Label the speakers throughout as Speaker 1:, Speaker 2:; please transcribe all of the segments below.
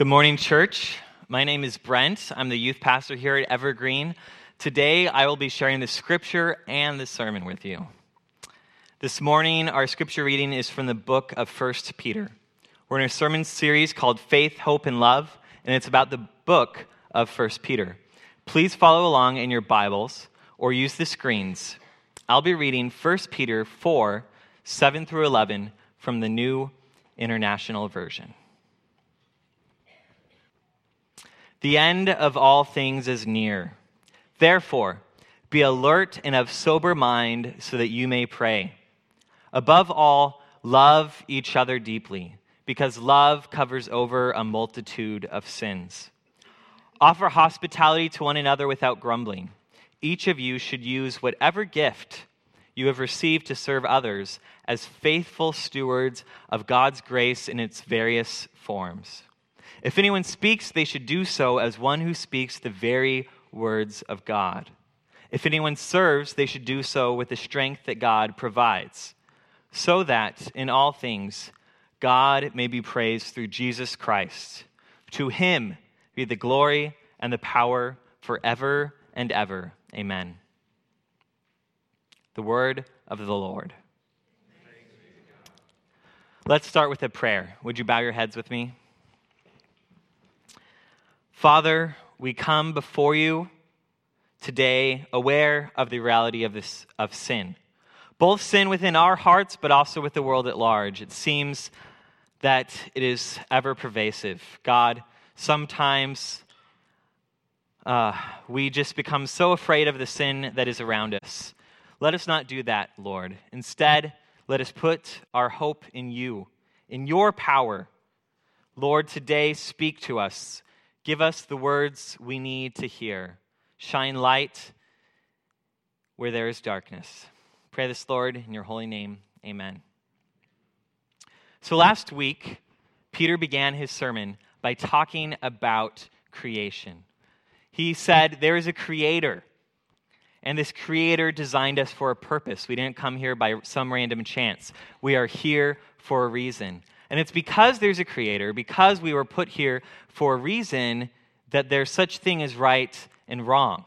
Speaker 1: Good morning, church. My name is Brent. I'm the youth pastor here at Evergreen. Today, I will be sharing the scripture and the sermon with you. This morning, our scripture reading is from the book of 1 Peter. We're in a sermon series called Faith, Hope, and Love, and it's about the book of 1 Peter. Please follow along in your Bibles or use the screens. I'll be reading 1 Peter 4 7 through 11 from the New International Version. The end of all things is near. Therefore, be alert and of sober mind so that you may pray. Above all, love each other deeply, because love covers over a multitude of sins. Offer hospitality to one another without grumbling. Each of you should use whatever gift you have received to serve others as faithful stewards of God's grace in its various forms. If anyone speaks, they should do so as one who speaks the very words of God. If anyone serves, they should do so with the strength that God provides, so that in all things God may be praised through Jesus Christ. To him be the glory and the power forever and ever. Amen. The word of the Lord. Let's start with a prayer. Would you bow your heads with me? Father, we come before you today aware of the reality of this of sin. Both sin within our hearts but also with the world at large. It seems that it is ever pervasive. God, sometimes uh, we just become so afraid of the sin that is around us. Let us not do that, Lord. Instead, let us put our hope in you, in your power. Lord, today speak to us. Give us the words we need to hear. Shine light where there is darkness. Pray this, Lord, in your holy name. Amen. So last week, Peter began his sermon by talking about creation. He said, There is a creator, and this creator designed us for a purpose. We didn't come here by some random chance. We are here for a reason. And it's because there's a creator, because we were put here for a reason, that there's such thing as right and wrong.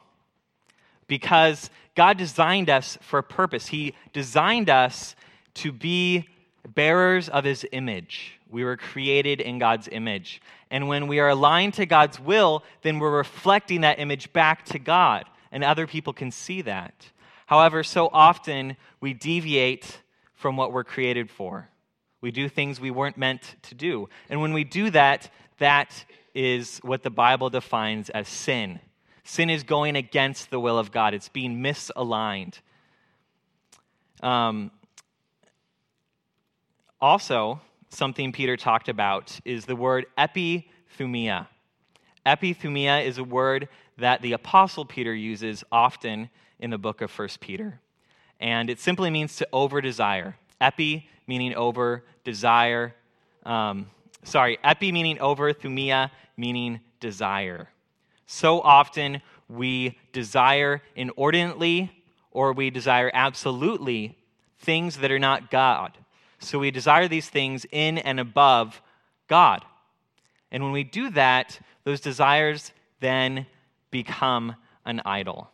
Speaker 1: Because God designed us for a purpose. He designed us to be bearers of his image. We were created in God's image. And when we are aligned to God's will, then we're reflecting that image back to God, and other people can see that. However, so often we deviate from what we're created for. We do things we weren't meant to do. And when we do that, that is what the Bible defines as sin. Sin is going against the will of God, it's being misaligned. Um, also, something Peter talked about is the word epithumia. Epithumia is a word that the Apostle Peter uses often in the book of 1 Peter. And it simply means to over desire. Epi meaning over, desire. Um, sorry, epi meaning over, thumia meaning desire. So often we desire inordinately or we desire absolutely things that are not God. So we desire these things in and above God. And when we do that, those desires then become an idol.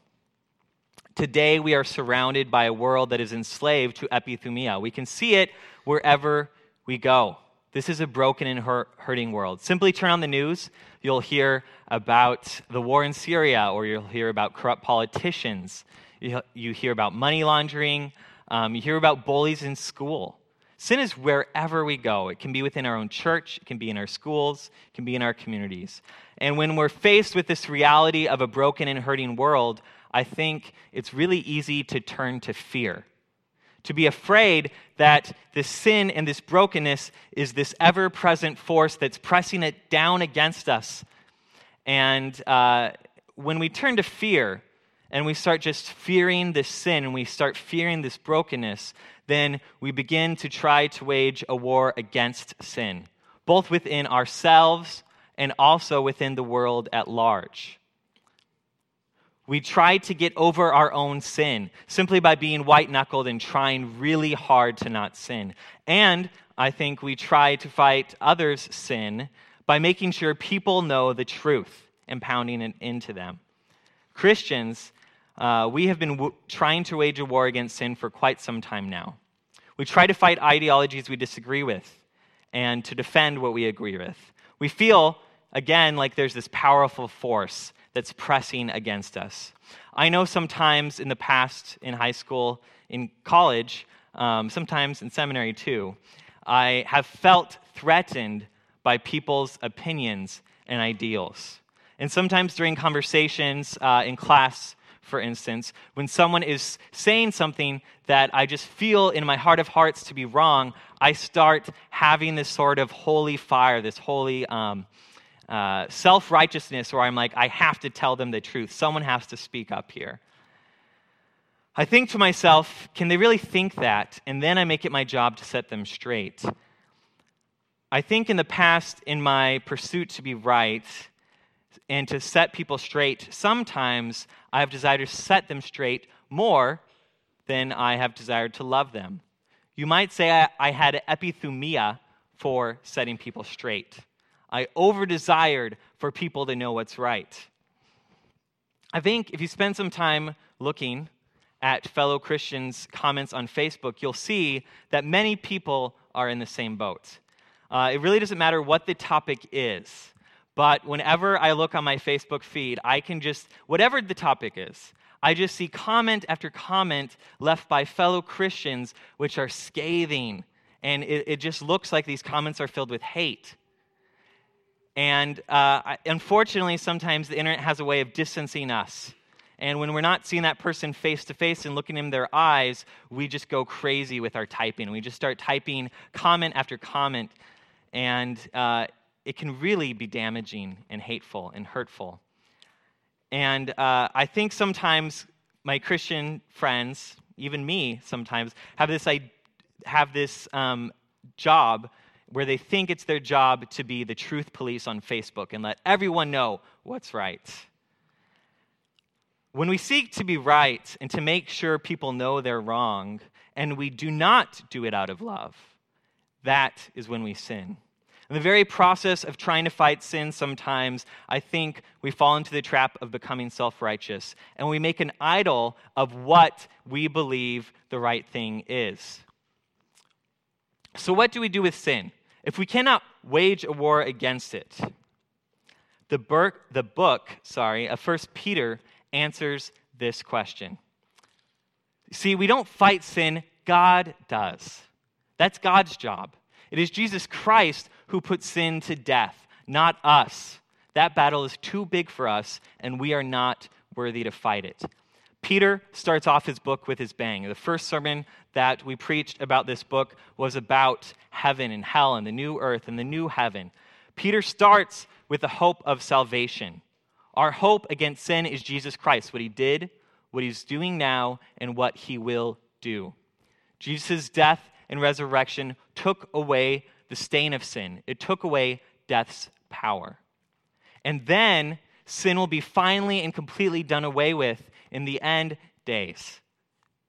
Speaker 1: Today, we are surrounded by a world that is enslaved to epithumia. We can see it wherever we go. This is a broken and hurting world. Simply turn on the news, you'll hear about the war in Syria, or you'll hear about corrupt politicians. You hear about money laundering. Um, you hear about bullies in school. Sin is wherever we go. It can be within our own church, it can be in our schools, it can be in our communities. And when we're faced with this reality of a broken and hurting world, I think it's really easy to turn to fear. To be afraid that this sin and this brokenness is this ever present force that's pressing it down against us. And uh, when we turn to fear and we start just fearing this sin and we start fearing this brokenness, then we begin to try to wage a war against sin, both within ourselves and also within the world at large. We try to get over our own sin simply by being white knuckled and trying really hard to not sin. And I think we try to fight others' sin by making sure people know the truth and pounding it into them. Christians, uh, we have been w- trying to wage a war against sin for quite some time now. We try to fight ideologies we disagree with and to defend what we agree with. We feel, again, like there's this powerful force that's pressing against us. I know sometimes in the past, in high school, in college, um, sometimes in seminary too, I have felt threatened by people's opinions and ideals. And sometimes during conversations uh, in class, for instance, when someone is saying something that I just feel in my heart of hearts to be wrong, I start having this sort of holy fire, this holy um, uh, self righteousness where I'm like, I have to tell them the truth. Someone has to speak up here. I think to myself, can they really think that? And then I make it my job to set them straight. I think in the past, in my pursuit to be right, and to set people straight, sometimes I have desired to set them straight more than I have desired to love them. You might say I, I had epithumia for setting people straight. I over desired for people to know what's right. I think if you spend some time looking at fellow Christians' comments on Facebook, you'll see that many people are in the same boat. Uh, it really doesn't matter what the topic is. But whenever I look on my Facebook feed, I can just, whatever the topic is, I just see comment after comment left by fellow Christians, which are scathing. And it, it just looks like these comments are filled with hate. And uh, unfortunately, sometimes the internet has a way of distancing us. And when we're not seeing that person face to face and looking in their eyes, we just go crazy with our typing. We just start typing comment after comment. And uh, it can really be damaging and hateful and hurtful. And uh, I think sometimes my Christian friends, even me sometimes, have this, I, have this um, job where they think it's their job to be the truth police on Facebook and let everyone know what's right. When we seek to be right and to make sure people know they're wrong, and we do not do it out of love, that is when we sin. In the very process of trying to fight sin, sometimes I think we fall into the trap of becoming self righteous and we make an idol of what we believe the right thing is. So, what do we do with sin? If we cannot wage a war against it, the, book, the book sorry, of 1 Peter answers this question. See, we don't fight sin, God does. That's God's job. It is Jesus Christ who put sin to death, not us. That battle is too big for us, and we are not worthy to fight it. Peter starts off his book with his bang. The first sermon that we preached about this book was about heaven and hell and the new earth and the new heaven. Peter starts with the hope of salvation. Our hope against sin is Jesus Christ, what he did, what he's doing now, and what he will do. Jesus' death and resurrection took away the stain of sin, it took away death's power. And then sin will be finally and completely done away with in the end days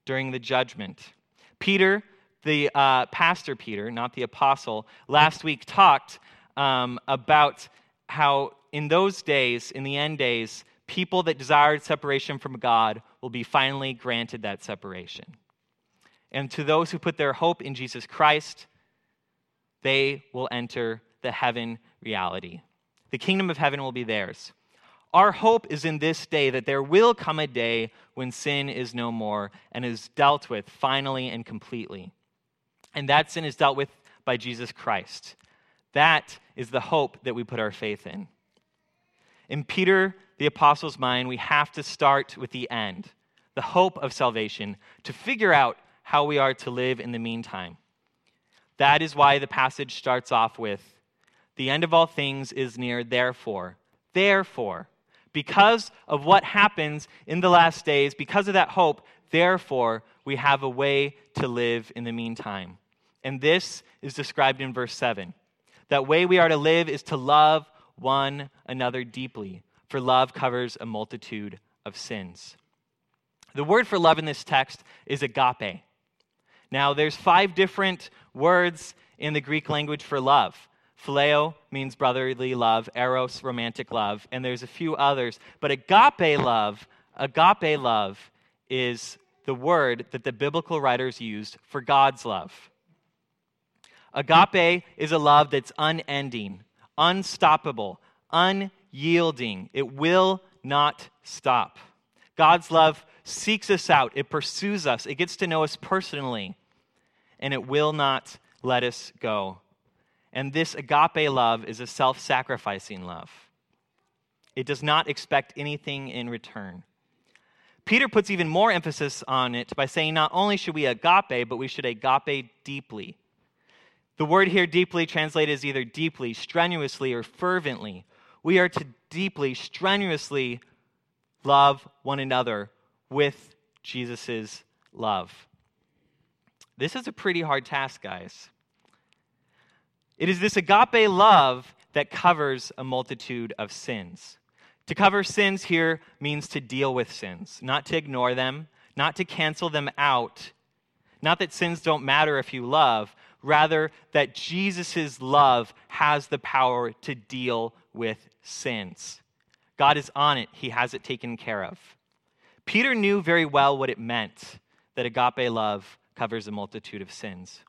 Speaker 1: during the judgment. Peter, the uh, pastor Peter, not the apostle, last week talked um, about how in those days, in the end days, people that desired separation from God will be finally granted that separation. And to those who put their hope in Jesus Christ, they will enter the heaven reality. The kingdom of heaven will be theirs. Our hope is in this day that there will come a day when sin is no more and is dealt with finally and completely. And that sin is dealt with by Jesus Christ. That is the hope that we put our faith in. In Peter the apostle's mind, we have to start with the end, the hope of salvation, to figure out how we are to live in the meantime. That is why the passage starts off with The end of all things is near, therefore. Therefore, because of what happens in the last days, because of that hope, therefore, we have a way to live in the meantime. And this is described in verse 7. That way we are to live is to love one another deeply, for love covers a multitude of sins. The word for love in this text is agape. Now, there's five different words in the Greek language for love. Phileo means brotherly love, eros, romantic love, and there's a few others. But agape love, agape love is the word that the biblical writers used for God's love. Agape is a love that's unending, unstoppable, unyielding. It will not stop. God's love seeks us out, it pursues us, it gets to know us personally, and it will not let us go. And this agape love is a self sacrificing love. It does not expect anything in return. Peter puts even more emphasis on it by saying not only should we agape, but we should agape deeply. The word here, deeply, translated is either deeply, strenuously, or fervently. We are to deeply, strenuously love one another with Jesus' love. This is a pretty hard task, guys. It is this agape love that covers a multitude of sins. To cover sins here means to deal with sins, not to ignore them, not to cancel them out. Not that sins don't matter if you love, rather, that Jesus' love has the power to deal with sins. God is on it, He has it taken care of. Peter knew very well what it meant that agape love covers a multitude of sins.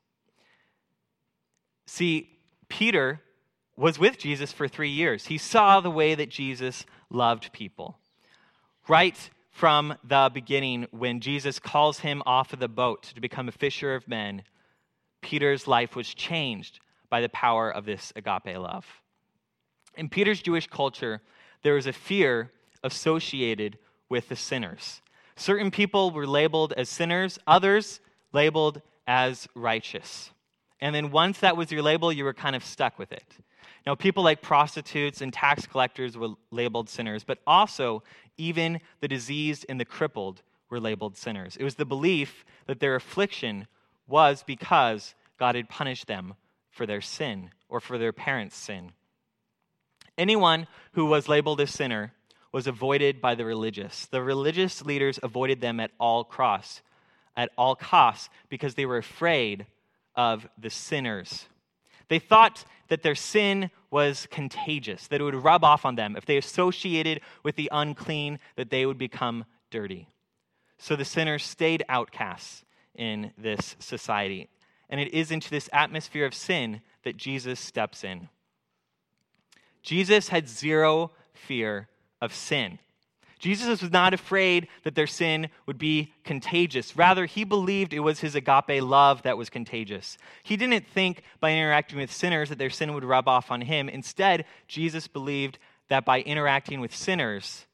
Speaker 1: See, Peter was with Jesus for three years. He saw the way that Jesus loved people. Right from the beginning, when Jesus calls him off of the boat to become a fisher of men, Peter's life was changed by the power of this agape love. In Peter's Jewish culture, there was a fear associated with the sinners. Certain people were labeled as sinners, others labeled as righteous. And then once that was your label, you were kind of stuck with it. Now, people like prostitutes and tax collectors were labeled sinners, but also even the diseased and the crippled were labeled sinners. It was the belief that their affliction was because God had punished them for their sin or for their parents' sin. Anyone who was labeled a sinner was avoided by the religious. The religious leaders avoided them at all costs, at all costs, because they were afraid of the sinners. They thought that their sin was contagious, that it would rub off on them. If they associated with the unclean, that they would become dirty. So the sinners stayed outcasts in this society. And it is into this atmosphere of sin that Jesus steps in. Jesus had zero fear of sin. Jesus was not afraid that their sin would be contagious. Rather, he believed it was his agape love that was contagious. He didn't think by interacting with sinners that their sin would rub off on him. Instead, Jesus believed that by interacting with sinners,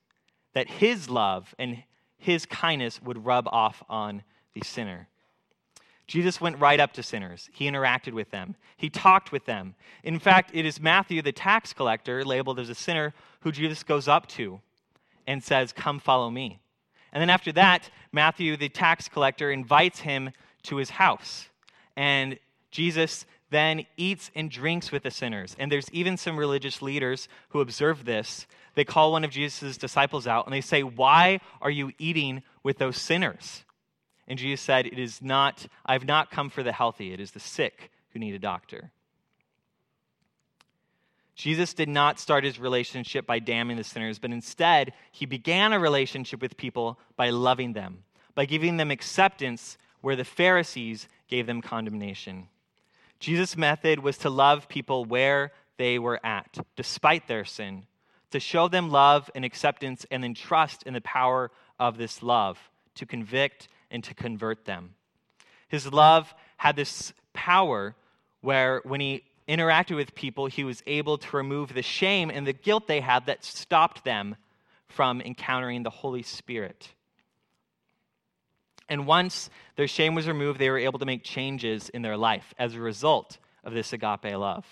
Speaker 1: that his love and his kindness would rub off on the sinner. Jesus went right up to sinners. He interacted with them. He talked with them. In fact, it is Matthew, the tax collector, labeled as a sinner, who Jesus goes up to and says, Come follow me. And then after that, Matthew, the tax collector, invites him to his house. And Jesus then eats and drinks with the sinners. And there's even some religious leaders who observe this. They call one of Jesus' disciples out and they say, Why are you eating with those sinners? And Jesus said, It is not, I've not come for the healthy, it is the sick who need a doctor. Jesus did not start his relationship by damning the sinners, but instead, he began a relationship with people by loving them, by giving them acceptance where the Pharisees gave them condemnation. Jesus' method was to love people where they were at, despite their sin, to show them love and acceptance, and then trust in the power of this love to convict and to convert them. His love had this power where, when he interacted with people, he was able to remove the shame and the guilt they had that stopped them from encountering the Holy Spirit. And once their shame was removed, they were able to make changes in their life as a result of this agape love.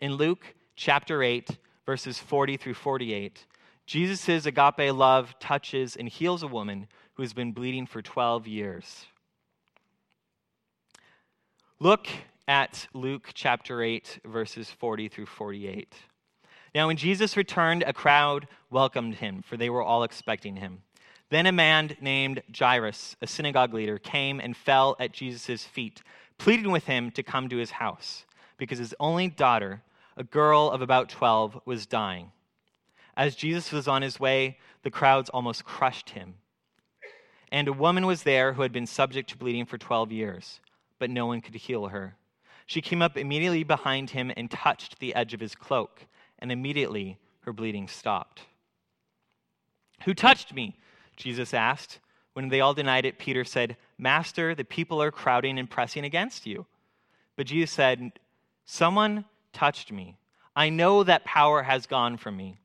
Speaker 1: In Luke chapter 8, verses 40 through 48, Jesus' agape love touches and heals a woman who has been bleeding for 12 years. Look at Luke chapter 8, verses 40 through 48. Now, when Jesus returned, a crowd welcomed him, for they were all expecting him. Then a man named Jairus, a synagogue leader, came and fell at Jesus' feet, pleading with him to come to his house, because his only daughter, a girl of about 12, was dying. As Jesus was on his way, the crowds almost crushed him. And a woman was there who had been subject to bleeding for 12 years, but no one could heal her. She came up immediately behind him and touched the edge of his cloak, and immediately her bleeding stopped. Who touched me? Jesus asked. When they all denied it, Peter said, Master, the people are crowding and pressing against you. But Jesus said, Someone touched me. I know that power has gone from me.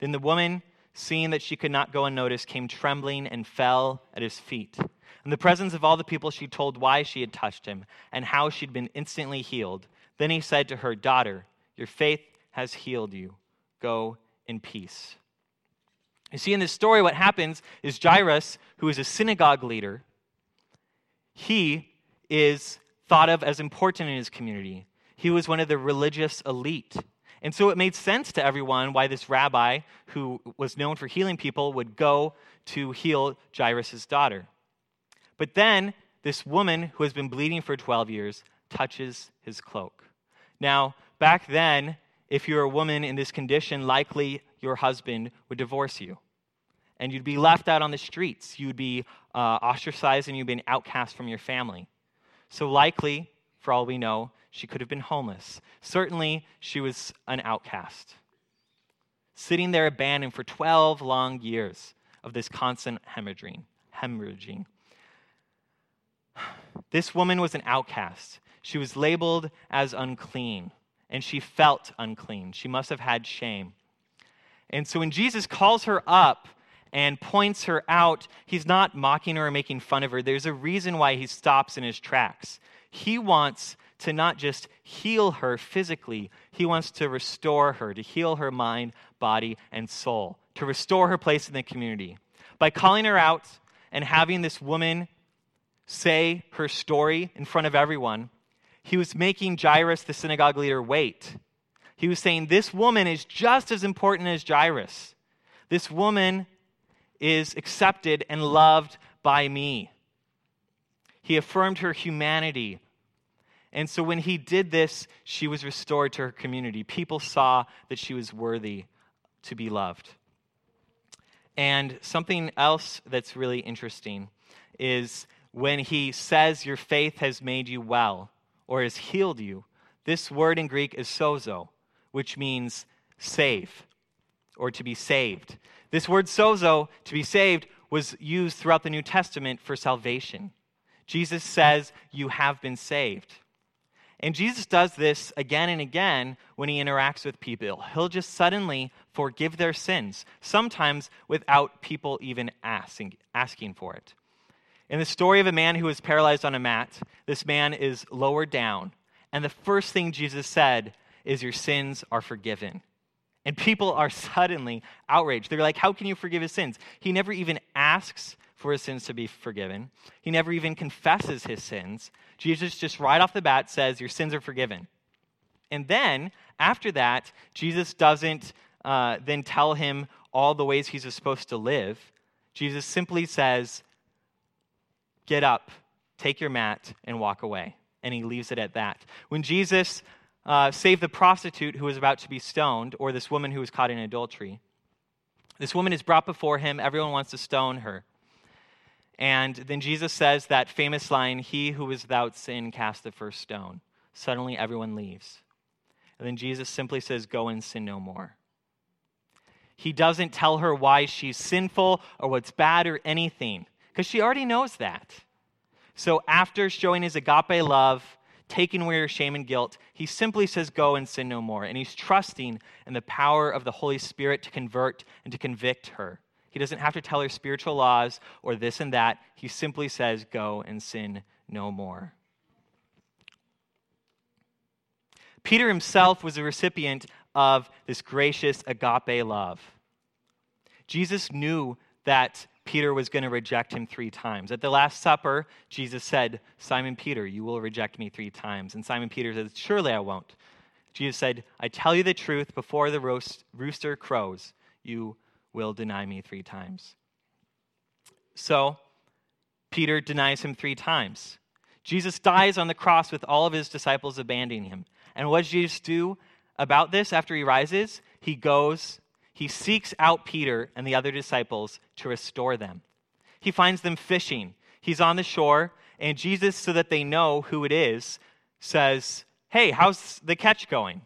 Speaker 1: Then the woman, seeing that she could not go unnoticed, came trembling and fell at his feet. In the presence of all the people, she told why she had touched him and how she'd been instantly healed. Then he said to her, Daughter, your faith has healed you. Go in peace. You see, in this story, what happens is Jairus, who is a synagogue leader, he is thought of as important in his community. He was one of the religious elite. And so it made sense to everyone why this rabbi, who was known for healing people, would go to heal Jairus' daughter. But then this woman who has been bleeding for 12 years touches his cloak. Now, back then, if you're a woman in this condition, likely your husband would divorce you and you'd be left out on the streets. You'd be uh, ostracized and you'd be an outcast from your family. So, likely, for all we know, she could have been homeless. Certainly, she was an outcast. Sitting there abandoned for 12 long years of this constant hemorrhaging. hemorrhaging. This woman was an outcast. She was labeled as unclean, and she felt unclean. She must have had shame. And so when Jesus calls her up and points her out, he's not mocking her or making fun of her. There's a reason why he stops in his tracks. He wants to not just heal her physically, he wants to restore her, to heal her mind, body, and soul, to restore her place in the community. By calling her out and having this woman say her story in front of everyone, he was making Jairus, the synagogue leader, wait. He was saying, This woman is just as important as Jairus. This woman is accepted and loved by me. He affirmed her humanity. And so when he did this, she was restored to her community. People saw that she was worthy to be loved. And something else that's really interesting is when he says, Your faith has made you well or has healed you, this word in Greek is sozo, which means save or to be saved. This word sozo, to be saved, was used throughout the New Testament for salvation. Jesus says, You have been saved. And Jesus does this again and again when he interacts with people. He'll just suddenly forgive their sins, sometimes without people even asking, asking for it. In the story of a man who was paralyzed on a mat, this man is lowered down. And the first thing Jesus said is, Your sins are forgiven. And people are suddenly outraged. They're like, How can you forgive his sins? He never even asks for his sins to be forgiven, he never even confesses his sins. Jesus just right off the bat says, Your sins are forgiven. And then, after that, Jesus doesn't uh, then tell him all the ways he's supposed to live. Jesus simply says, Get up, take your mat, and walk away. And he leaves it at that. When Jesus uh, save the prostitute who was about to be stoned, or this woman who was caught in adultery. This woman is brought before him. Everyone wants to stone her. And then Jesus says that famous line, He who is without sin cast the first stone. Suddenly everyone leaves. And then Jesus simply says, Go and sin no more. He doesn't tell her why she's sinful or what's bad or anything, because she already knows that. So after showing his agape love, taking away her shame and guilt, he simply says, Go and sin no more. And he's trusting in the power of the Holy Spirit to convert and to convict her. He doesn't have to tell her spiritual laws or this and that. He simply says, Go and sin no more. Peter himself was a recipient of this gracious agape love. Jesus knew that Peter was going to reject him three times. At the Last Supper, Jesus said, Simon Peter, you will reject me three times. And Simon Peter said, Surely I won't. Jesus said, I tell you the truth, before the rooster crows, you will deny me three times. So, Peter denies him three times. Jesus dies on the cross with all of his disciples abandoning him. And what does Jesus do about this after he rises? He goes, he seeks out Peter and the other disciples to restore them. He finds them fishing. He's on the shore, and Jesus, so that they know who it is, says, Hey, how's the catch going?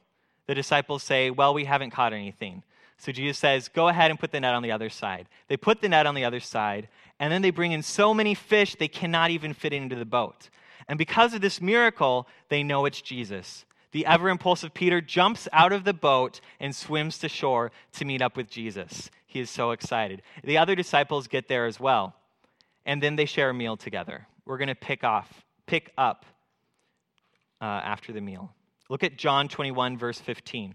Speaker 1: The disciples say, Well, we haven't caught anything. So Jesus says, Go ahead and put the net on the other side. They put the net on the other side, and then they bring in so many fish they cannot even fit into the boat. And because of this miracle, they know it's Jesus. The ever impulsive Peter jumps out of the boat and swims to shore to meet up with Jesus. He is so excited. The other disciples get there as well. And then they share a meal together. We're going to pick off, pick up uh, after the meal. Look at John 21, verse 15.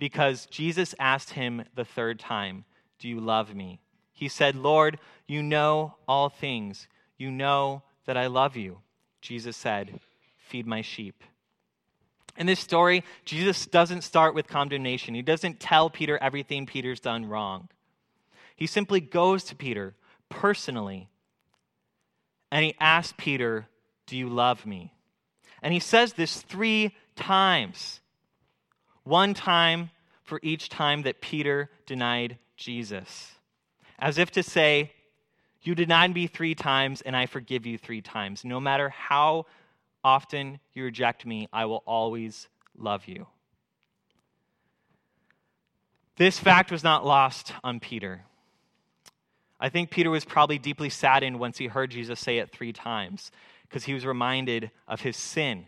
Speaker 1: because Jesus asked him the third time, Do you love me? He said, Lord, you know all things. You know that I love you. Jesus said, Feed my sheep. In this story, Jesus doesn't start with condemnation. He doesn't tell Peter everything Peter's done wrong. He simply goes to Peter personally and he asks Peter, Do you love me? And he says this three times. One time for each time that Peter denied Jesus. As if to say, You denied me three times, and I forgive you three times. No matter how often you reject me, I will always love you. This fact was not lost on Peter. I think Peter was probably deeply saddened once he heard Jesus say it three times because he was reminded of his sin.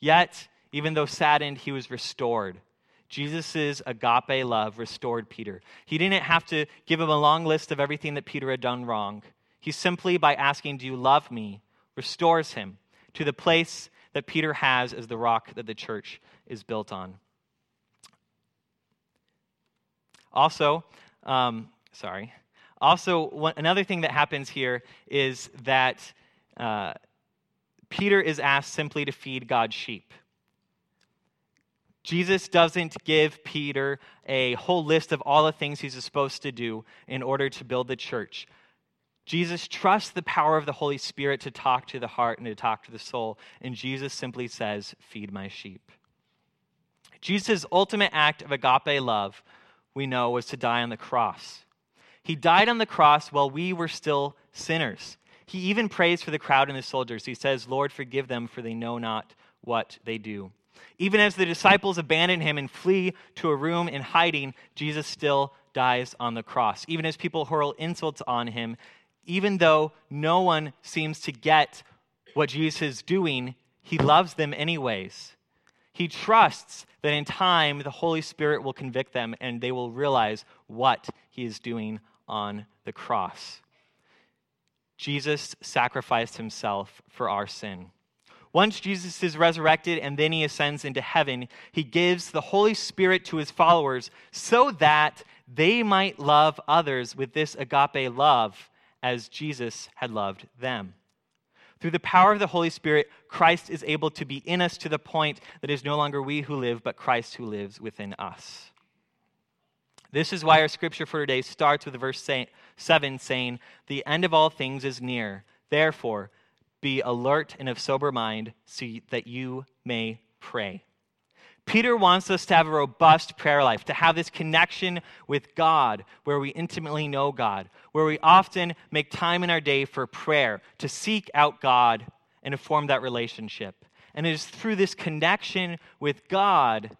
Speaker 1: Yet, even though saddened, he was restored. Jesus' agape love restored Peter. He didn't have to give him a long list of everything that Peter had done wrong. He simply, by asking, Do you love me? restores him to the place that Peter has as the rock that the church is built on. Also, um, sorry. Also, one, another thing that happens here is that uh, Peter is asked simply to feed God's sheep. Jesus doesn't give Peter a whole list of all the things he's supposed to do in order to build the church. Jesus trusts the power of the Holy Spirit to talk to the heart and to talk to the soul, and Jesus simply says, Feed my sheep. Jesus' ultimate act of agape love, we know, was to die on the cross. He died on the cross while we were still sinners. He even prays for the crowd and the soldiers. He says, Lord, forgive them, for they know not what they do. Even as the disciples abandon him and flee to a room in hiding, Jesus still dies on the cross. Even as people hurl insults on him, even though no one seems to get what Jesus is doing, he loves them anyways. He trusts that in time the Holy Spirit will convict them and they will realize what he is doing on the cross. Jesus sacrificed himself for our sin. Once Jesus is resurrected and then he ascends into heaven, he gives the Holy Spirit to his followers so that they might love others with this agape love as Jesus had loved them. Through the power of the Holy Spirit, Christ is able to be in us to the point that it is no longer we who live, but Christ who lives within us. This is why our scripture for today starts with verse 7 saying, The end of all things is near. Therefore, be alert and of sober mind so that you may pray. Peter wants us to have a robust prayer life, to have this connection with God where we intimately know God, where we often make time in our day for prayer, to seek out God and to form that relationship. And it is through this connection with God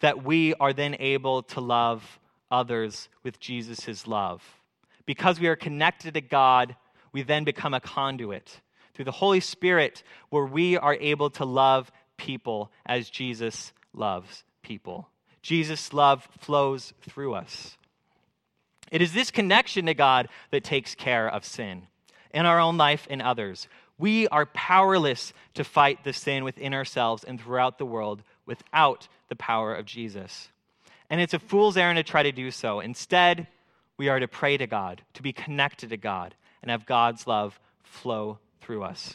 Speaker 1: that we are then able to love others with Jesus' love. Because we are connected to God, we then become a conduit through the Holy Spirit where we are able to love people as Jesus loves people. Jesus' love flows through us. It is this connection to God that takes care of sin in our own life and others. We are powerless to fight the sin within ourselves and throughout the world without the power of Jesus. And it's a fool's errand to try to do so. Instead, we are to pray to God, to be connected to God, and have God's love flow through us.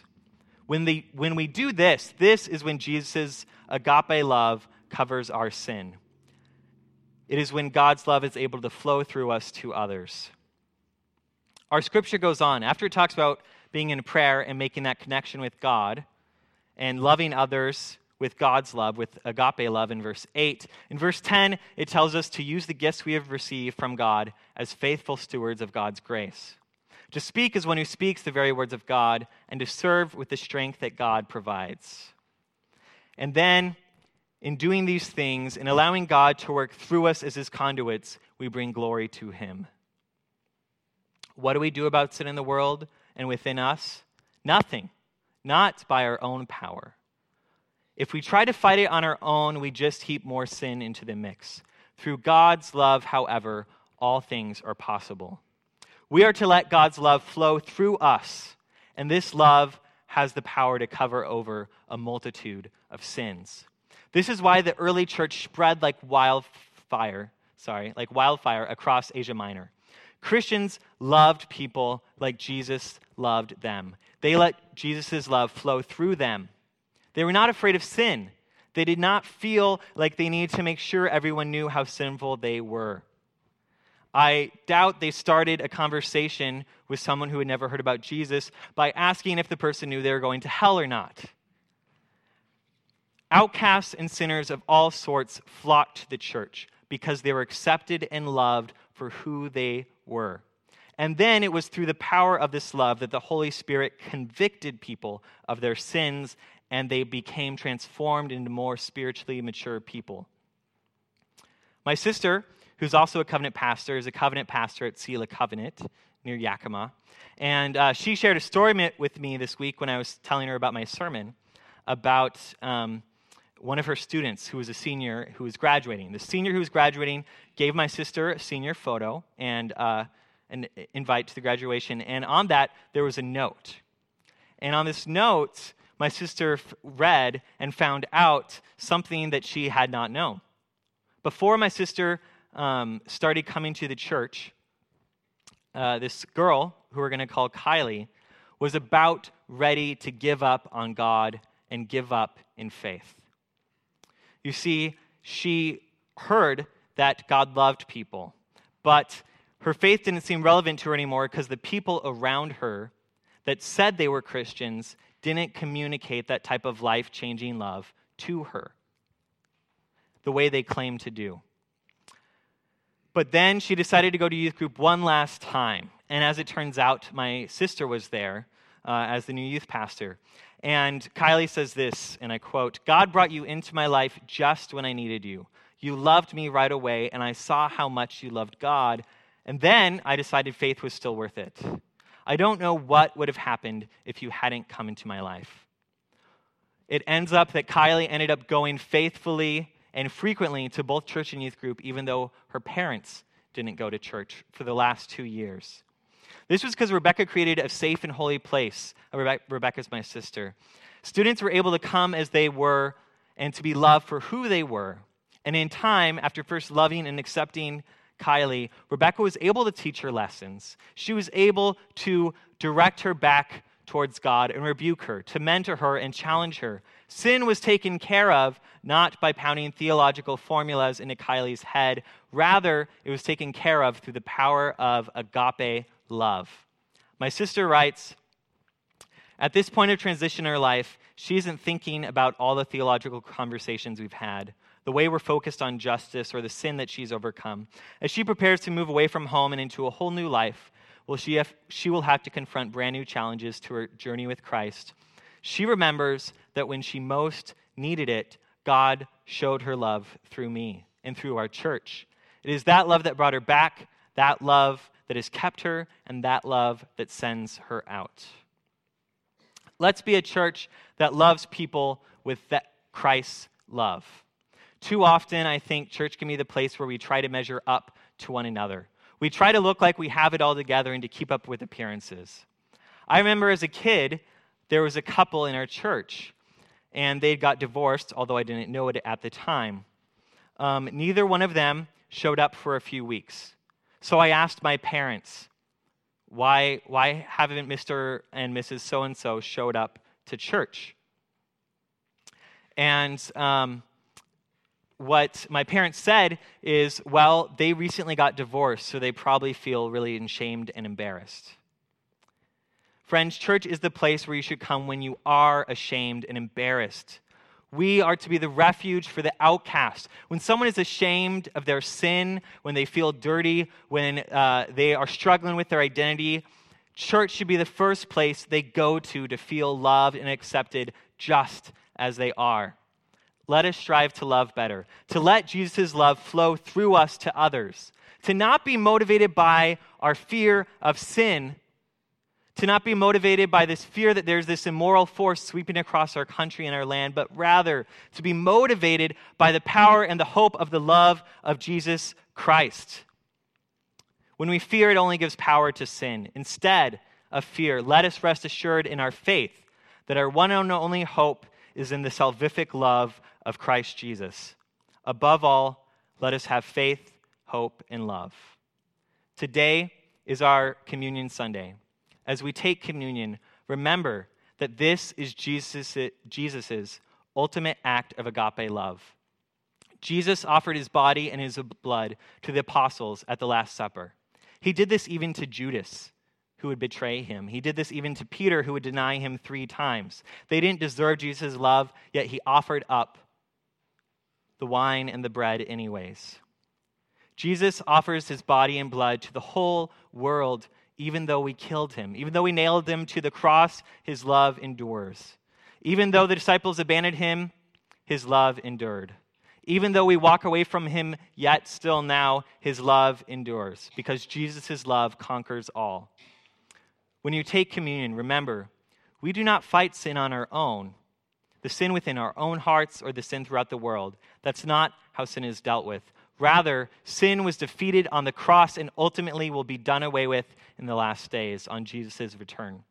Speaker 1: When, the, when we do this, this is when Jesus' agape love covers our sin. It is when God's love is able to flow through us to others. Our scripture goes on. After it talks about being in prayer and making that connection with God and loving others with God's love, with agape love in verse 8. In verse 10, it tells us to use the gifts we have received from God as faithful stewards of God's grace. To speak as one who speaks the very words of God, and to serve with the strength that God provides. And then, in doing these things and allowing God to work through us as his conduits, we bring glory to him. What do we do about sin in the world and within us? Nothing, not by our own power. If we try to fight it on our own, we just heap more sin into the mix. Through God's love, however, all things are possible. We are to let God's love flow through us, and this love has the power to cover over a multitude of sins. This is why the early church spread like wildfire, sorry, like wildfire across Asia Minor. Christians loved people like Jesus loved them. They let Jesus' love flow through them. They were not afraid of sin. They did not feel like they needed to make sure everyone knew how sinful they were. I doubt they started a conversation with someone who had never heard about Jesus by asking if the person knew they were going to hell or not. Outcasts and sinners of all sorts flocked to the church because they were accepted and loved for who they were. And then it was through the power of this love that the Holy Spirit convicted people of their sins and they became transformed into more spiritually mature people. My sister who's also a covenant pastor, is a covenant pastor at Selah Covenant near Yakima. And uh, she shared a story with me this week when I was telling her about my sermon about um, one of her students who was a senior who was graduating. The senior who was graduating gave my sister a senior photo and uh, an invite to the graduation. And on that, there was a note. And on this note, my sister read and found out something that she had not known. Before my sister um, started coming to the church, uh, this girl, who we're going to call Kylie, was about ready to give up on God and give up in faith. You see, she heard that God loved people, but her faith didn't seem relevant to her anymore because the people around her that said they were Christians didn't communicate that type of life changing love to her the way they claimed to do. But then she decided to go to youth group one last time. And as it turns out, my sister was there uh, as the new youth pastor. And Kylie says this, and I quote God brought you into my life just when I needed you. You loved me right away, and I saw how much you loved God. And then I decided faith was still worth it. I don't know what would have happened if you hadn't come into my life. It ends up that Kylie ended up going faithfully and frequently to both church and youth group, even though her parents didn't go to church for the last two years. This was because Rebecca created a safe and holy place. Rebe- Rebecca's my sister. Students were able to come as they were and to be loved for who they were. And in time, after first loving and accepting Kylie, Rebecca was able to teach her lessons. She was able to direct her back towards God and rebuke her, to mentor her and challenge her. Sin was taken care of not by pounding theological formulas into Kylie's head. Rather, it was taken care of through the power of agape love. My sister writes At this point of transition in her life, she isn't thinking about all the theological conversations we've had, the way we're focused on justice, or the sin that she's overcome. As she prepares to move away from home and into a whole new life, well, she, have, she will have to confront brand new challenges to her journey with Christ. She remembers that when she most needed it, God showed her love through me and through our church. It is that love that brought her back, that love that has kept her, and that love that sends her out. Let's be a church that loves people with that Christ's love. Too often, I think church can be the place where we try to measure up to one another. We try to look like we have it all together and to keep up with appearances. I remember as a kid there was a couple in our church, and they got divorced, although I didn't know it at the time. Um, neither one of them showed up for a few weeks. So I asked my parents, why, why haven't Mr. and Mrs. So and so showed up to church? And um, what my parents said is, well, they recently got divorced, so they probably feel really ashamed and embarrassed. Friends, church is the place where you should come when you are ashamed and embarrassed. We are to be the refuge for the outcast. When someone is ashamed of their sin, when they feel dirty, when uh, they are struggling with their identity, church should be the first place they go to to feel loved and accepted just as they are. Let us strive to love better, to let Jesus' love flow through us to others, to not be motivated by our fear of sin to not be motivated by this fear that there's this immoral force sweeping across our country and our land, but rather to be motivated by the power and the hope of the love of Jesus Christ. When we fear, it only gives power to sin. Instead of fear, let us rest assured in our faith that our one and only hope is in the salvific love of Christ Jesus. Above all, let us have faith, hope, and love. Today is our Communion Sunday as we take communion, remember that this is Jesus' Jesus's ultimate act of agape love. Jesus offered his body and his blood to the apostles at the Last Supper. He did this even to Judas, who would betray him. He did this even to Peter, who would deny him three times. They didn't deserve Jesus' love, yet he offered up the wine and the bread, anyways. Jesus offers his body and blood to the whole world even though we killed him. Even though we nailed him to the cross, his love endures. Even though the disciples abandoned him, his love endured. Even though we walk away from him, yet still now, his love endures, because Jesus' love conquers all. When you take communion, remember, we do not fight sin on our own, the sin within our own hearts or the sin throughout the world. That's not how sin is dealt with. Rather, sin was defeated on the cross and ultimately will be done away with in the last days on Jesus' return.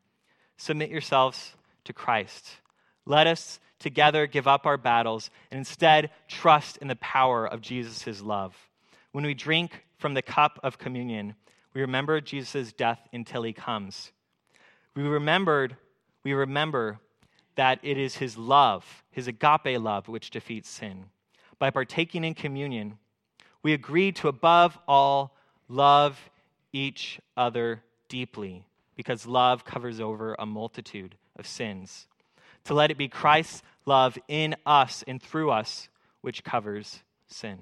Speaker 1: Submit yourselves to Christ. Let us together give up our battles and instead trust in the power of Jesus' love. When we drink from the cup of communion, we remember Jesus' death until he comes. We remembered, we remember that it is his love, his agape love, which defeats sin. By partaking in communion, we agree to above all love each other deeply because love covers over a multitude of sins. To let it be Christ's love in us and through us which covers sin.